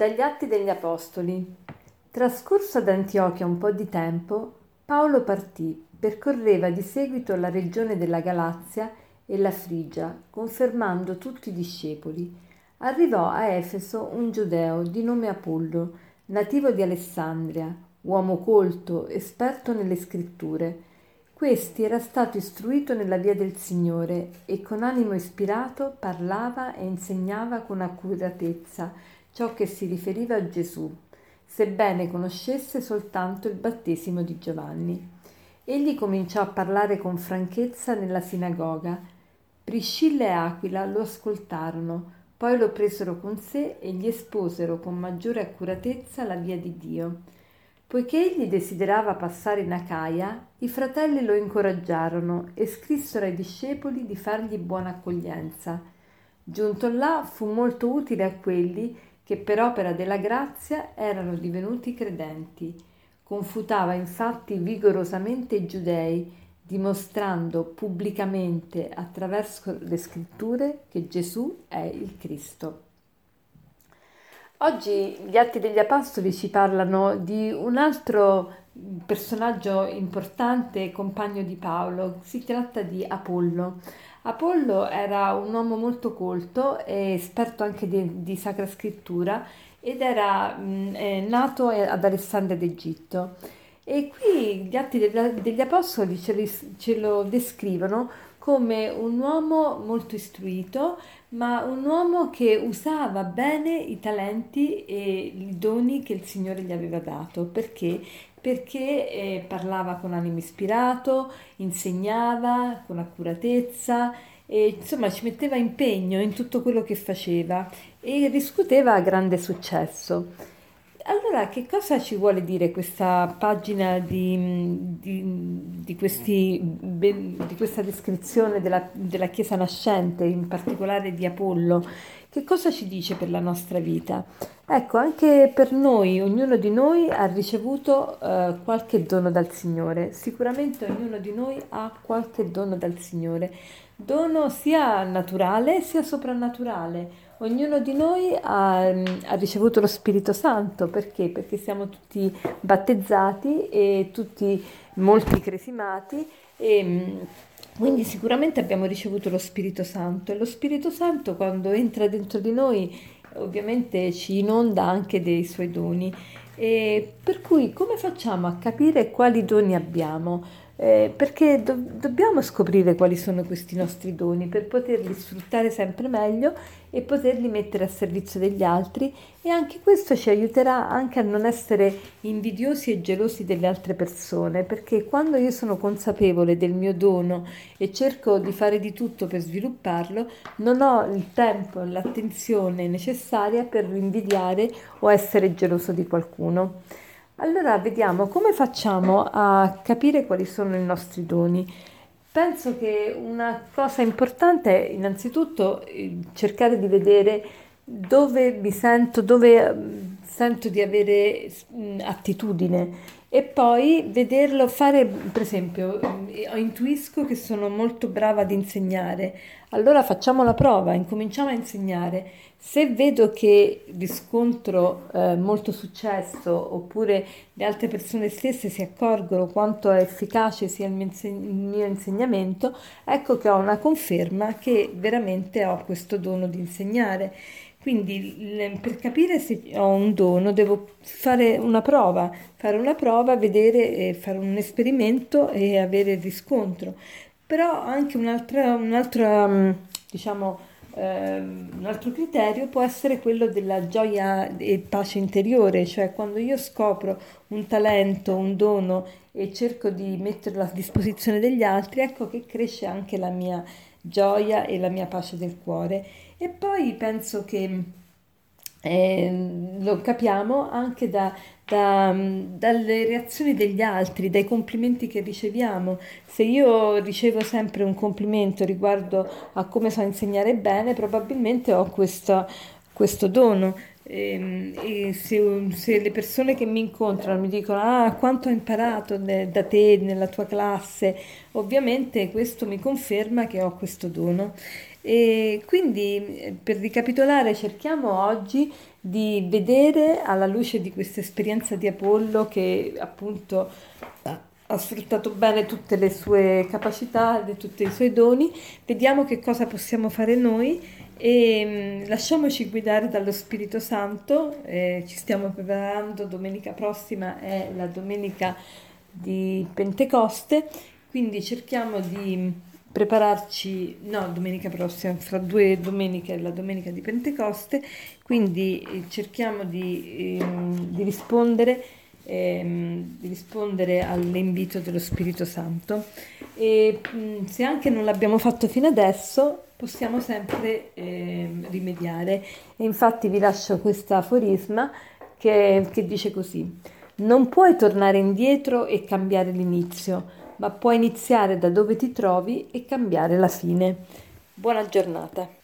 Dagli Atti degli Apostoli. Trascorso ad Antiochia un po' di tempo, Paolo partì, percorreva di seguito la regione della Galazia e la Frigia, confermando tutti i discepoli. Arrivò a Efeso un giudeo di nome Apollo, nativo di Alessandria, uomo colto, esperto nelle scritture. Questi era stato istruito nella via del Signore e con animo ispirato parlava e insegnava con accuratezza ciò che si riferiva a Gesù, sebbene conoscesse soltanto il battesimo di Giovanni. Egli cominciò a parlare con franchezza nella sinagoga. Priscilla e Aquila lo ascoltarono, poi lo presero con sé e gli esposero con maggiore accuratezza la via di Dio. Poiché egli desiderava passare in Acaia, i fratelli lo incoraggiarono e scrissero ai discepoli di fargli buona accoglienza. Giunto là fu molto utile a quelli che per opera della grazia erano divenuti credenti. Confutava infatti vigorosamente i giudei, dimostrando pubblicamente attraverso le scritture che Gesù è il Cristo. Oggi gli Atti degli Apostoli ci parlano di un altro personaggio importante, compagno di Paolo, si tratta di Apollo. Apollo era un uomo molto colto e esperto anche di, di Sacra Scrittura ed era mh, nato ad Alessandria d'Egitto. E qui gli Atti degli Apostoli ce, li, ce lo descrivono come un uomo molto istruito, ma un uomo che usava bene i talenti e i doni che il Signore gli aveva dato. Perché? perché eh, parlava con animo ispirato, insegnava con accuratezza e insomma ci metteva impegno in tutto quello che faceva e riscuoteva grande successo. Allora, che cosa ci vuole dire questa pagina di, di, di, questi, di questa descrizione della, della Chiesa nascente, in particolare di Apollo? Che cosa ci dice per la nostra vita? Ecco, anche per noi, ognuno di noi ha ricevuto eh, qualche dono dal Signore. Sicuramente ognuno di noi ha qualche dono dal Signore. Dono sia naturale sia soprannaturale. Ognuno di noi ha, ha, ricevuto lo Spirito Santo perché? Perché siamo tutti battezzati e tutti molti cresimati e quindi sicuramente abbiamo ricevuto lo Spirito Santo e lo Spirito Santo quando entra dentro di noi ovviamente ci inonda anche dei suoi doni. E per cui come facciamo a capire quali doni abbiamo? Eh, perché do- dobbiamo scoprire quali sono questi nostri doni per poterli sfruttare sempre meglio e poterli mettere a servizio degli altri e anche questo ci aiuterà anche a non essere invidiosi e gelosi delle altre persone, perché quando io sono consapevole del mio dono e cerco di fare di tutto per svilupparlo, non ho il tempo e l'attenzione necessaria per invidiare o essere geloso di qualcuno. Allora vediamo come facciamo a capire quali sono i nostri doni. Penso che una cosa importante è innanzitutto cercare di vedere dove mi sento, dove sento di avere mm, attitudine. E poi vederlo fare, per esempio, mm, intuisco che sono molto brava ad insegnare, allora facciamo la prova, incominciamo a insegnare. Se vedo che riscontro eh, molto successo oppure le altre persone stesse si accorgono quanto è efficace sia il mio, inseg- il mio insegnamento, ecco che ho una conferma che veramente ho questo dono di insegnare. Quindi per capire se ho un dono devo fare una prova, fare una prova, vedere, fare un esperimento e avere il riscontro. Però anche un'altra, un'altra mm, diciamo, Um, un altro criterio può essere quello della gioia e pace interiore, cioè quando io scopro un talento, un dono e cerco di metterlo a disposizione degli altri, ecco che cresce anche la mia gioia e la mia pace del cuore. E poi penso che eh, lo capiamo anche da da, dalle reazioni degli altri, dai complimenti che riceviamo. Se io ricevo sempre un complimento riguardo a come so insegnare bene, probabilmente ho questo, questo dono. E, ehm, e se, se, le persone che mi incontrano mi dicono ah quanto ho imparato da te nella tua classe, ovviamente questo mi conferma che ho questo dono. E quindi per ricapitolare cerchiamo oggi di vedere alla luce di questa esperienza di Apollo che appunto ha sfruttato bene tutte le sue capacità, tutti i suoi doni, vediamo che cosa possiamo fare noi e mm, lasciamoci guidare dallo Spirito Santo, eh, ci stiamo preparando, domenica prossima è la domenica di Pentecoste, quindi cerchiamo di prepararci, no, domenica prossima, fra due domeniche è la domenica di Pentecoste, quindi eh, cerchiamo di, eh, di rispondere ehm, di rispondere all'invito dello Spirito Santo e mh, se anche non l'abbiamo fatto fino adesso possiamo sempre eh, rimediare. E infatti vi lascio questo aforisma che, che dice così. Non puoi tornare indietro e cambiare l'inizio ma puoi iniziare da dove ti trovi e cambiare la fine. Buona giornata